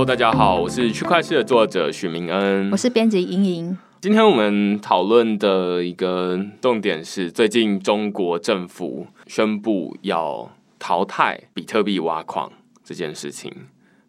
Hello，大家好，我是区块链的作者许明恩，我是编辑莹莹。今天我们讨论的一个重点是，最近中国政府宣布要淘汰比特币挖矿这件事情。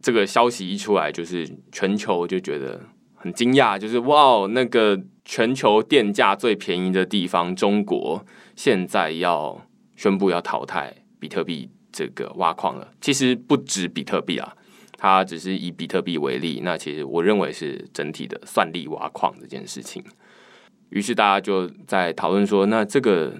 这个消息一出来，就是全球就觉得很惊讶，就是哇，那个全球电价最便宜的地方中国，现在要宣布要淘汰比特币这个挖矿了。其实不止比特币啊。它只是以比特币为例，那其实我认为是整体的算力挖矿这件事情。于是大家就在讨论说，那这个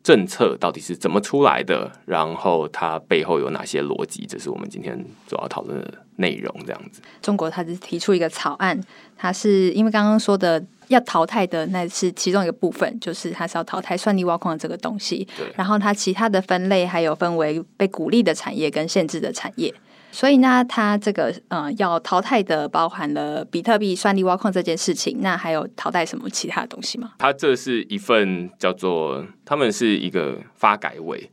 政策到底是怎么出来的？然后它背后有哪些逻辑？这是我们今天主要讨论的内容。这样子，中国它是提出一个草案，它是因为刚刚说的要淘汰的，那是其中一个部分，就是它是要淘汰算力挖矿的这个东西。对，然后它其他的分类还有分为被鼓励的产业跟限制的产业。所以呢，它这个呃要淘汰的包含了比特币算力挖矿这件事情，那还有淘汰什么其他的东西吗？它这是一份叫做他们是一个发改委，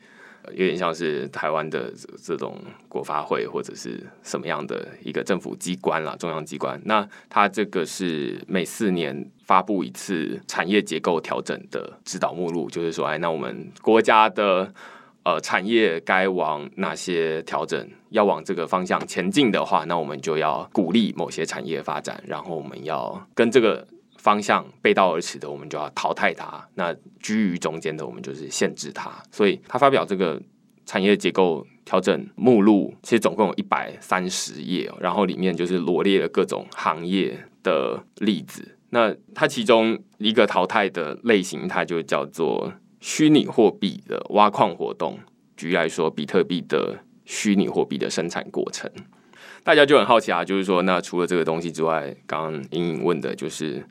有点像是台湾的这种国发会或者是什么样的一个政府机关啦，中央机关。那它这个是每四年发布一次产业结构调整的指导目录，就是说，哎，那我们国家的。呃，产业该往哪些调整？要往这个方向前进的话，那我们就要鼓励某些产业发展，然后我们要跟这个方向背道而驰的，我们就要淘汰它。那居于中间的，我们就是限制它。所以，他发表这个产业结构调整目录，其实总共有一百三十页，然后里面就是罗列了各种行业的例子。那它其中一个淘汰的类型，它就叫做。虚拟货币的挖矿活动，举例来说，比特币的虚拟货币的生产过程，大家就很好奇啊。就是说，那除了这个东西之外，刚刚隐隐问的就是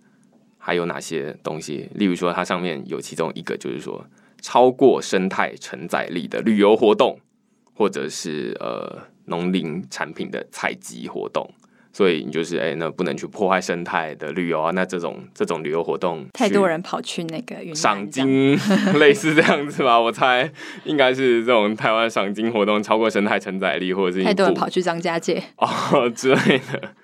还有哪些东西？例如说，它上面有其中一个，就是说超过生态承载力的旅游活动，或者是呃农林产品的采集活动。所以你就是哎，那不能去破坏生态的旅游啊。那这种这种旅游活动，太多人跑去那个赏金，类似这样子吧？我猜应该是这种台湾赏金活动超过生态承载力，或者是太多人跑去张家界哦之类的。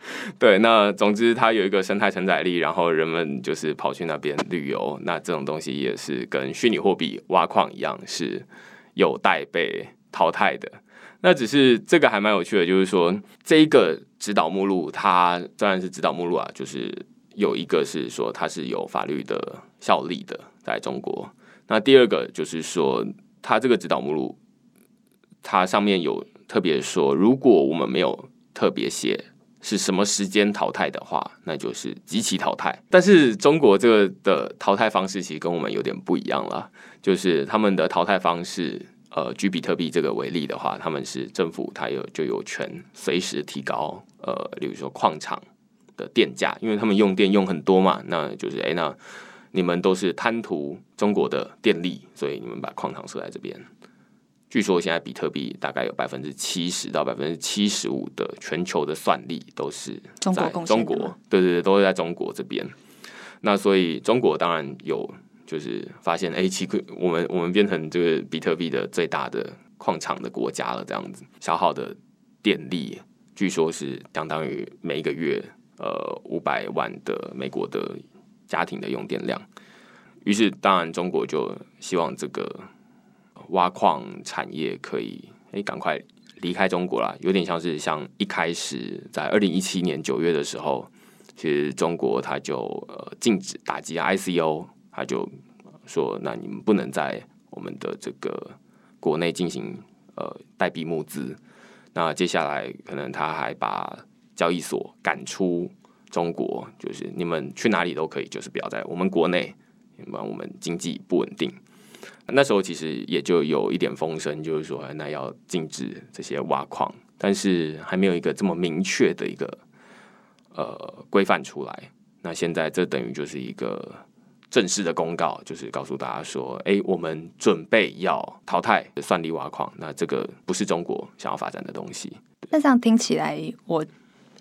对，那总之它有一个生态承载力，然后人们就是跑去那边旅游。那这种东西也是跟虚拟货币挖矿一样，是有待被淘汰的。那只是这个还蛮有趣的，就是说这一个指导目录，它虽然是指导目录啊，就是有一个是说它是有法律的效力的，在中国。那第二个就是说，它这个指导目录，它上面有特别说，如果我们没有特别写是什么时间淘汰的话，那就是即期淘汰。但是中国这个的淘汰方式其实跟我们有点不一样了，就是他们的淘汰方式。呃，举比特币这个为例的话，他们是政府，它有就有权随时提高呃，比如说矿场的电价，因为他们用电用很多嘛，那就是哎，那你们都是贪图中国的电力，所以你们把矿场设在这边。据说现在比特币大概有百分之七十到百分之七十五的全球的算力都是在中国，对对对，都是在中国这边。那所以中国当然有。就是发现，哎，其实我们我们变成这个比特币的最大的矿场的国家了，这样子消耗的电力，据说是相当于每一个月呃五百万的美国的家庭的用电量。于是，当然中国就希望这个挖矿产业可以哎赶快离开中国啦，有点像是像一开始在二零一七年九月的时候，其实中国它就呃禁止打击 ICO。他就说：“那你们不能在我们的这个国内进行呃代币募资。那接下来可能他还把交易所赶出中国，就是你们去哪里都可以，就是不要在我们国内，因为我们经济不稳定。那时候其实也就有一点风声，就是说那要禁止这些挖矿，但是还没有一个这么明确的一个呃规范出来。那现在这等于就是一个。”正式的公告就是告诉大家说：“哎，我们准备要淘汰算力挖矿，那这个不是中国想要发展的东西。”那这样听起来，我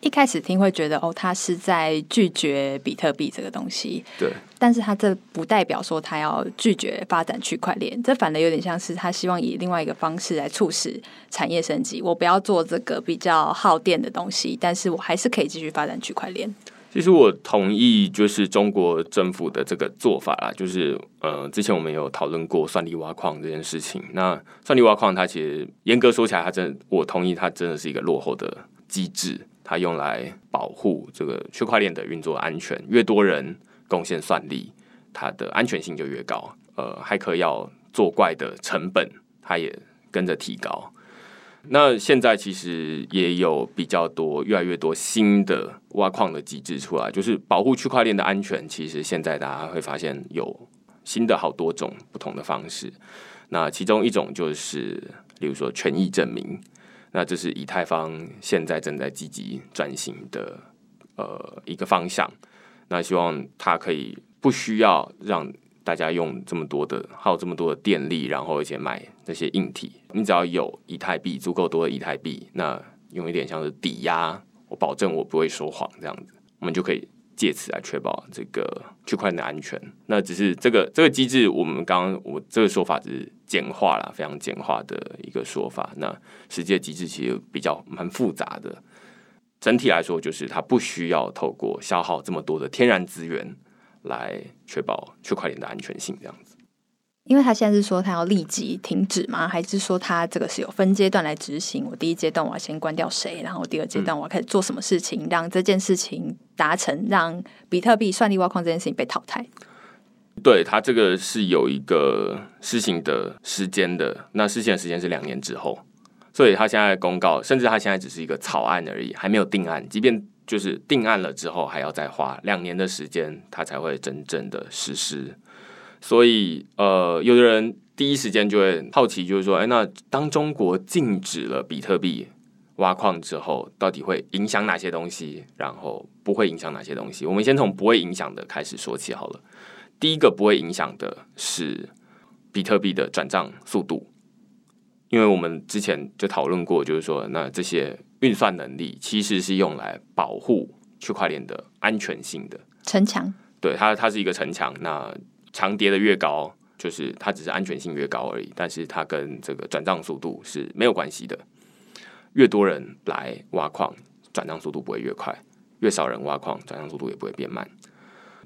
一开始听会觉得哦，他是在拒绝比特币这个东西，对，但是他这不代表说他要拒绝发展区块链，这反而有点像是他希望以另外一个方式来促使产业升级。我不要做这个比较耗电的东西，但是我还是可以继续发展区块链。其实我同意，就是中国政府的这个做法啦，就是呃，之前我们有讨论过算力挖矿这件事情。那算力挖矿，它其实严格说起来，它真的我同意，它真的是一个落后的机制。它用来保护这个区块链的运作安全，越多人贡献算力，它的安全性就越高。呃，骇客要作怪的成本，它也跟着提高。那现在其实也有比较多、越来越多新的挖矿的机制出来，就是保护区块链的安全。其实现在大家会发现有新的好多种不同的方式。那其中一种就是，例如说权益证明。那这是以太坊现在正在积极转型的呃一个方向。那希望它可以不需要让大家用这么多的耗这么多的电力，然后而且买那些硬体。你只要有以太币足够多的以太币，那用一点像是抵押，我保证我不会说谎这样子，我们就可以借此来确保这个区块链的安全。那只是这个这个机制，我们刚刚我这个说法只是。简化了，非常简化的一个说法。那实际的机制其实比较蛮复杂的。整体来说，就是它不需要透过消耗这么多的天然资源来确保区块链的安全性，这样子。因为他现在是说他要立即停止吗？还是说他这个是有分阶段来执行？我第一阶段我要先关掉谁，然后第二阶段我要开始做什么事情，让这件事情达成，让比特币算力挖矿这件事情被淘汰？对他这个是有一个施行的时间的，那施行的时间是两年之后，所以他现在公告，甚至他现在只是一个草案而已，还没有定案。即便就是定案了之后，还要再花两年的时间，它才会真正的实施。所以，呃，有的人第一时间就会好奇，就是说，哎，那当中国禁止了比特币挖矿之后，到底会影响哪些东西？然后不会影响哪些东西？我们先从不会影响的开始说起好了。第一个不会影响的是比特币的转账速度，因为我们之前就讨论过，就是说，那这些运算能力其实是用来保护区块链的安全性的城墙。对它，它是一个城墙。那长叠的越高，就是它只是安全性越高而已，但是它跟这个转账速度是没有关系的。越多人来挖矿，转账速度不会越快；越少人挖矿，转账速度也不会变慢。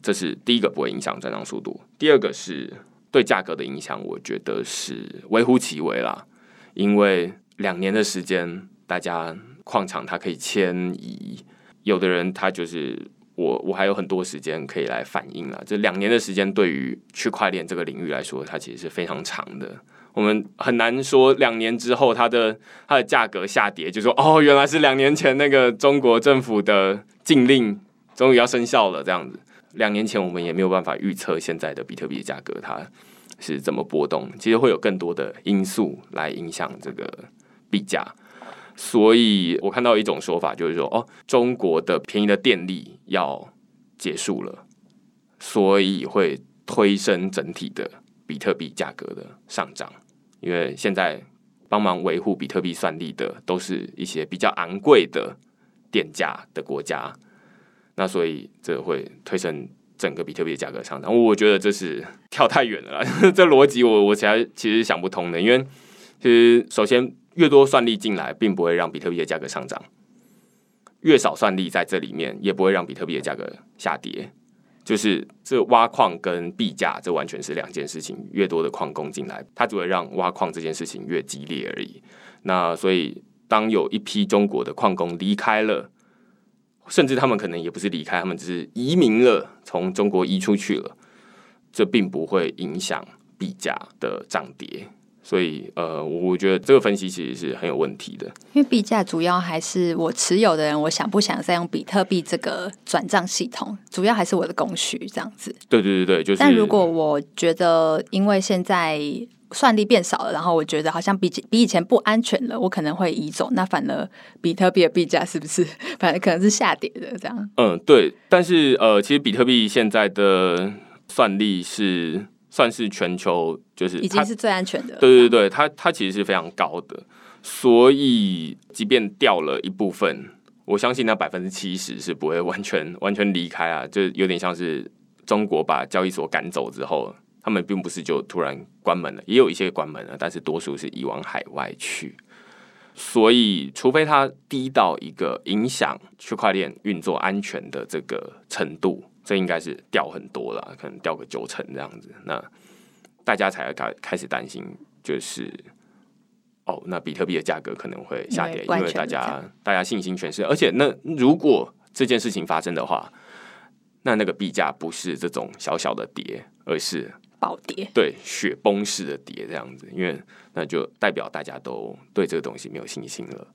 这是第一个不会影响转账速度，第二个是对价格的影响，我觉得是微乎其微啦。因为两年的时间，大家矿场它可以迁移，有的人他就是我，我还有很多时间可以来反应了。这两年的时间对于区块链这个领域来说，它其实是非常长的。我们很难说两年之后它的它的价格下跌，就说哦，原来是两年前那个中国政府的禁令终于要生效了，这样子。两年前我们也没有办法预测现在的比特币价格它是怎么波动，其实会有更多的因素来影响这个币价。所以我看到一种说法，就是说，哦，中国的便宜的电力要结束了，所以会推升整体的比特币价格的上涨。因为现在帮忙维护比特币算力的都是一些比较昂贵的电价的国家。那所以这会推升整个比特币的价格上涨，我觉得这是跳太远了，这逻辑我我其实其实想不通的，因为其实首先越多算力进来，并不会让比特币的价格上涨；越少算力在这里面，也不会让比特币的价格下跌。就是这挖矿跟币价，这完全是两件事情。越多的矿工进来，它只会让挖矿这件事情越激烈而已。那所以当有一批中国的矿工离开了。甚至他们可能也不是离开，他们只是移民了，从中国移出去了。这并不会影响币价的涨跌，所以呃，我觉得这个分析其实是很有问题的。因为币价主要还是我持有的人，我想不想再用比特币这个转账系统，主要还是我的供需这样子。对对对对，就是。但如果我觉得，因为现在。算力变少了，然后我觉得好像比比以前不安全了，我可能会移走。那反而比特币的币价是不是反而可能是下跌的这样？嗯，对。但是呃，其实比特币现在的算力是算是全球就是已经是最安全的。对对对，它它其实是非常高的，所以即便掉了一部分，我相信那百分之七十是不会完全完全离开啊，就有点像是中国把交易所赶走之后，他们并不是就突然关门了，也有一些关门了，但是多数是移往海外去。所以，除非它低到一个影响区块链运作安全的这个程度，这应该是掉很多了，可能掉个九成这样子，那大家才开开始担心，就是哦，那比特币的价格可能会下跌，因为大家大家信心全失。而且，那如果这件事情发生的话，那那个币价不是这种小小的跌，而是。暴跌，对雪崩式的跌这样子，因为那就代表大家都对这个东西没有信心了。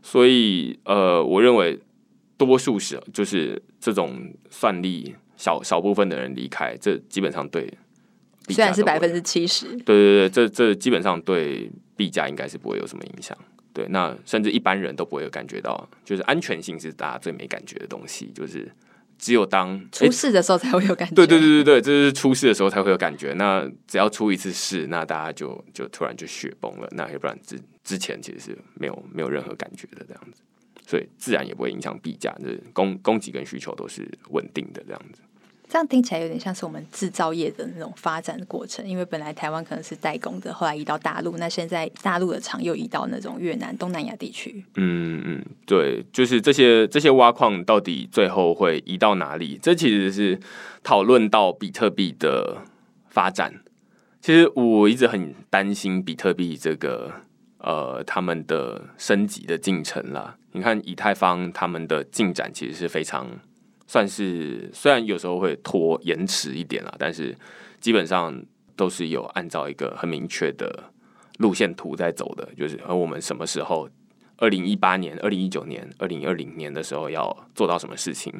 所以，呃，我认为多数是就是这种算力小少部分的人离开，这基本上对虽然是百分之七十，对对对，这这基本上对币价应该是不会有什么影响。对，那甚至一般人都不会有感觉到，就是安全性是大家最没感觉的东西，就是。只有当出事的时候才会有感觉。对对对对对，这是出事的时候才会有感觉。那只要出一次事，那大家就就突然就雪崩了。那要不然之之前其实是没有没有任何感觉的这样子，所以自然也不会影响币价，就是供供给跟需求都是稳定的这样子。这样听起来有点像是我们制造业的那种发展的过程，因为本来台湾可能是代工的，后来移到大陆，那现在大陆的厂又移到那种越南、东南亚地区。嗯嗯，对，就是这些这些挖矿到底最后会移到哪里？这其实是讨论到比特币的发展。其实我一直很担心比特币这个呃他们的升级的进程啦。你看以太坊他们的进展其实是非常。算是虽然有时候会拖延迟一点啦，但是基本上都是有按照一个很明确的路线图在走的，就是而我们什么时候，二零一八年、二零一九年、二零二零年的时候要做到什么事情，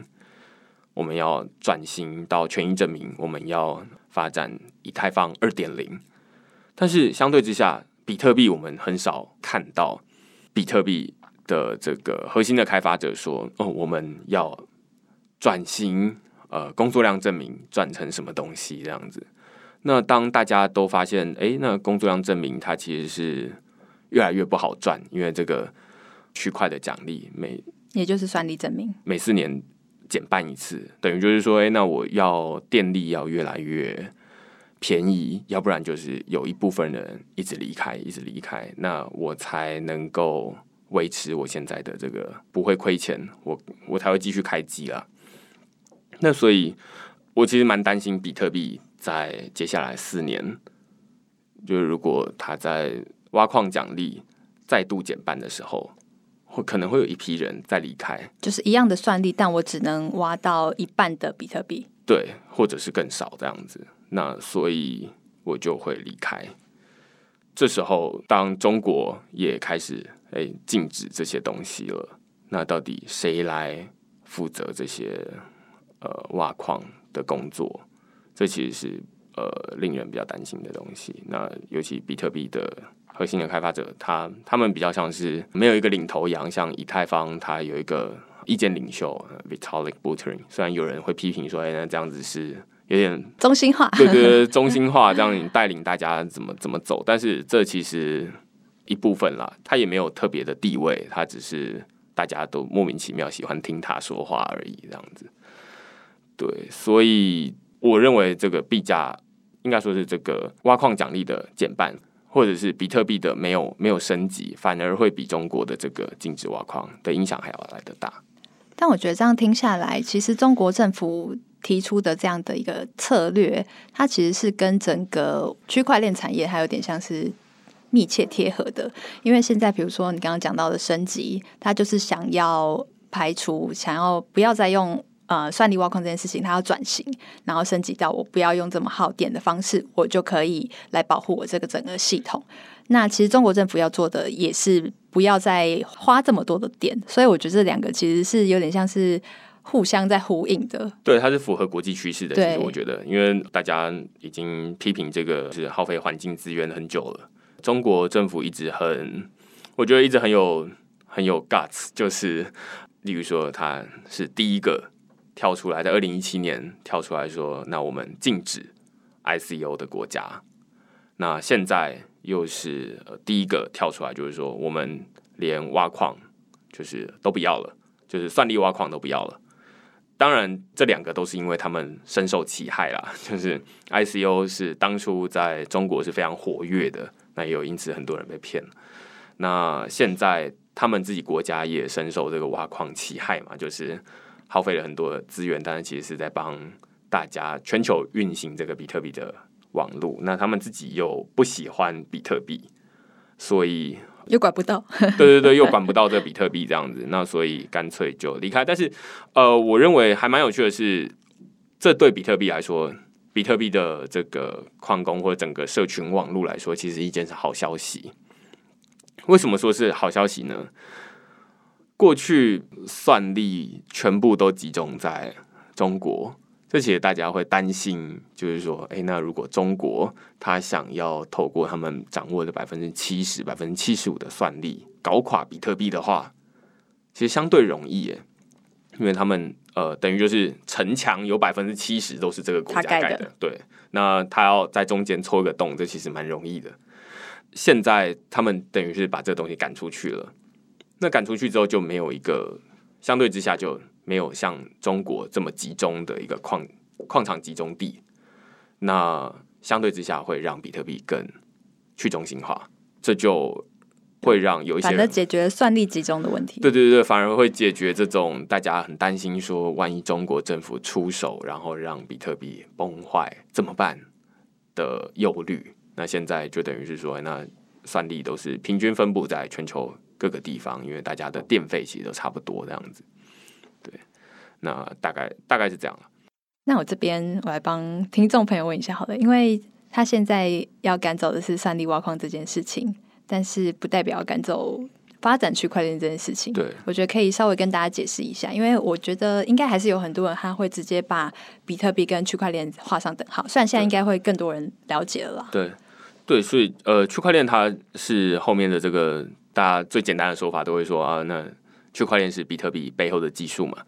我们要转型到权益证明，我们要发展以太坊二点零，但是相对之下，比特币我们很少看到比特币的这个核心的开发者说，哦，我们要。转型，呃，工作量证明转成什么东西这样子？那当大家都发现，哎，那工作量证明它其实是越来越不好赚，因为这个区块的奖励每也就是算力证明每四年减半一次，等于就是说，哎，那我要电力要越来越便宜，要不然就是有一部分人一直离开，一直离开，那我才能够维持我现在的这个不会亏钱，我我才会继续开机了。那所以，我其实蛮担心比特币在接下来四年，就是如果它在挖矿奖励再度减半的时候，会可能会有一批人在离开，就是一样的算力，但我只能挖到一半的比特币，对，或者是更少这样子。那所以我就会离开。这时候，当中国也开始诶禁止这些东西了，那到底谁来负责这些？呃，挖矿的工作，这其实是呃令人比较担心的东西。那尤其比特币的核心的开发者，他他们比较像是没有一个领头羊，像以太坊，它有一个意见领袖 Vitalik Buterin。虽然有人会批评说，哎，那这样子是有点中心化，对对对，中心化，这样你带领大家怎么怎么走。但是这其实一部分啦，他也没有特别的地位，他只是大家都莫名其妙喜欢听他说话而已，这样子。对，所以我认为这个币价应该说是这个挖矿奖励的减半，或者是比特币的没有没有升级，反而会比中国的这个禁止挖矿的影响还要来得大。但我觉得这样听下来，其实中国政府提出的这样的一个策略，它其实是跟整个区块链产业还有点像是密切贴合的。因为现在比如说你刚刚讲到的升级，它就是想要排除，想要不要再用。呃，算力挖矿这件事情，它要转型，然后升级到我不要用这么耗电的方式，我就可以来保护我这个整个系统。那其实中国政府要做的也是不要再花这么多的电，所以我觉得这两个其实是有点像是互相在呼应的。对，它是符合国际趋势的。其实我觉得，因为大家已经批评这个是耗费环境资源很久了，中国政府一直很，我觉得一直很有很有 guts，就是例如说，他是第一个。跳出来，在二零一七年跳出来说，那我们禁止 ICO 的国家。那现在又是呃第一个跳出来，就是说我们连挖矿就是都不要了。就是算力挖矿都不要了。当然，这两个都是因为他们深受其害啦。就是 ICO 是当初在中国是非常活跃的，那也有因此很多人被骗。那现在他们自己国家也深受这个挖矿其害嘛，就是耗费了很多资源，但是其实是在帮大家全球运行这个比特币的网络。那他们自己又不喜欢比特币，所以。又管不到，对对对，又管不到这比特币这样子，那所以干脆就离开。但是，呃，我认为还蛮有趣的是，这对比特币来说，比特币的这个矿工或者整个社群网络来说，其实一件是好消息。为什么说是好消息呢？过去算力全部都集中在中国。这其实大家会担心，就是说，哎，那如果中国他想要透过他们掌握的百分之七十、百分之七十五的算力搞垮比特币的话，其实相对容易耶，因为他们呃，等于就是城墙有百分之七十都是这个国家盖的，对，那他要在中间戳一个洞，这其实蛮容易的。现在他们等于是把这个东西赶出去了，那赶出去之后就没有一个相对之下就。没有像中国这么集中的一个矿矿场集中地，那相对之下会让比特币更去中心化，这就会让有一些反而解决算力集中的问题。对对对，反而会解决这种大家很担心说，万一中国政府出手，然后让比特币崩坏怎么办的忧虑。那现在就等于是说，那算力都是平均分布在全球各个地方，因为大家的电费其实都差不多这样子。那大概大概是这样了。那我这边我来帮听众朋友问一下好了，因为他现在要赶走的是算力挖矿这件事情，但是不代表赶走发展区块链这件事情。对，我觉得可以稍微跟大家解释一下，因为我觉得应该还是有很多人他会直接把比特币跟区块链画上等号。虽然现在应该会更多人了解了。对，对，所以呃，区块链它是后面的这个大家最简单的说法都会说啊，那区块链是比特币背后的技术嘛。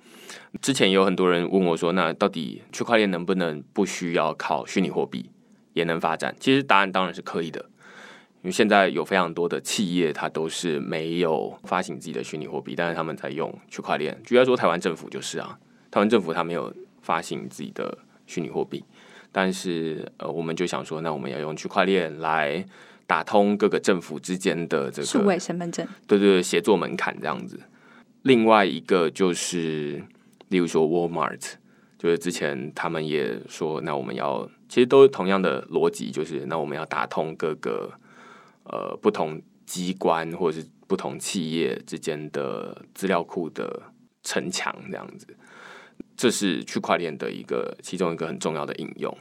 之前有很多人问我说：“那到底区块链能不能不需要靠虚拟货币也能发展？”其实答案当然是可以的，因为现在有非常多的企业，它都是没有发行自己的虚拟货币，但是他们在用区块链。举例说，台湾政府就是啊，台湾政府它没有发行自己的虚拟货币，但是呃，我们就想说，那我们要用区块链来打通各个政府之间的这个数位身份证，对对对，协作门槛这样子。另外一个就是。例如说，Walmart 就是之前他们也说，那我们要其实都是同样的逻辑，就是那我们要打通各个呃不同机关或者是不同企业之间的资料库的城墙，这样子，这是区块链的一个其中一个很重要的应用。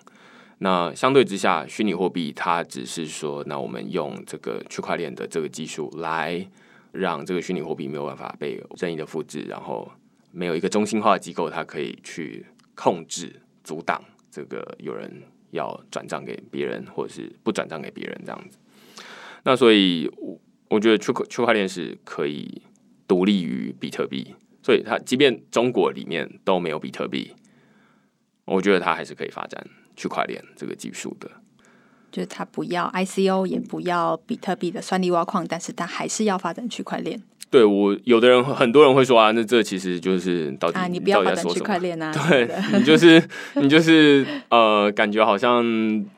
那相对之下，虚拟货币它只是说，那我们用这个区块链的这个技术来让这个虚拟货币没有办法被任意的复制，然后。没有一个中心化的机构，它可以去控制、阻挡这个有人要转账给别人，或者是不转账给别人这样子。那所以，我我觉得区块区块链是可以独立于比特币，所以它即便中国里面都没有比特币，我觉得它还是可以发展区块链这个技术的。就是它不要 ICO，也不要比特币的算力挖矿，但是它还是要发展区块链。对我，有的人很多人会说啊，那这其实就是到底啊，你不要发展区块链啊，对你就是你就是呃，感觉好像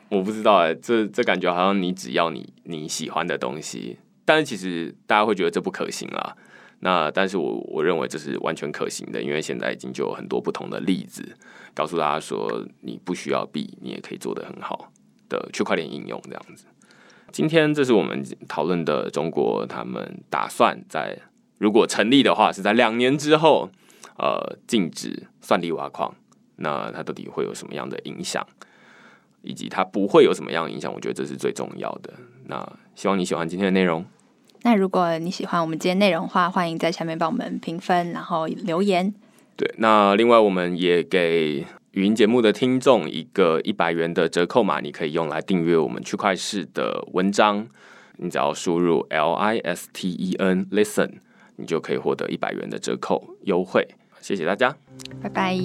我不知道哎，这这感觉好像你只要你你喜欢的东西，但是其实大家会觉得这不可行啦。那但是我我认为这是完全可行的，因为现在已经就有很多不同的例子告诉大家说，你不需要币，你也可以做得很好的区块链应用这样子。今天这是我们讨论的中国，他们打算在如果成立的话，是在两年之后，呃，禁止算力挖矿。那它到底会有什么样的影响，以及它不会有什么样的影响？我觉得这是最重要的。那希望你喜欢今天的内容。那如果你喜欢我们今天内容的话，欢迎在下面帮我们评分，然后留言。对，那另外我们也给。语音节目的听众，一个一百元的折扣码，你可以用来订阅我们区块市的文章。你只要输入 L I S T E N Listen，你就可以获得一百元的折扣优惠。谢谢大家，拜拜。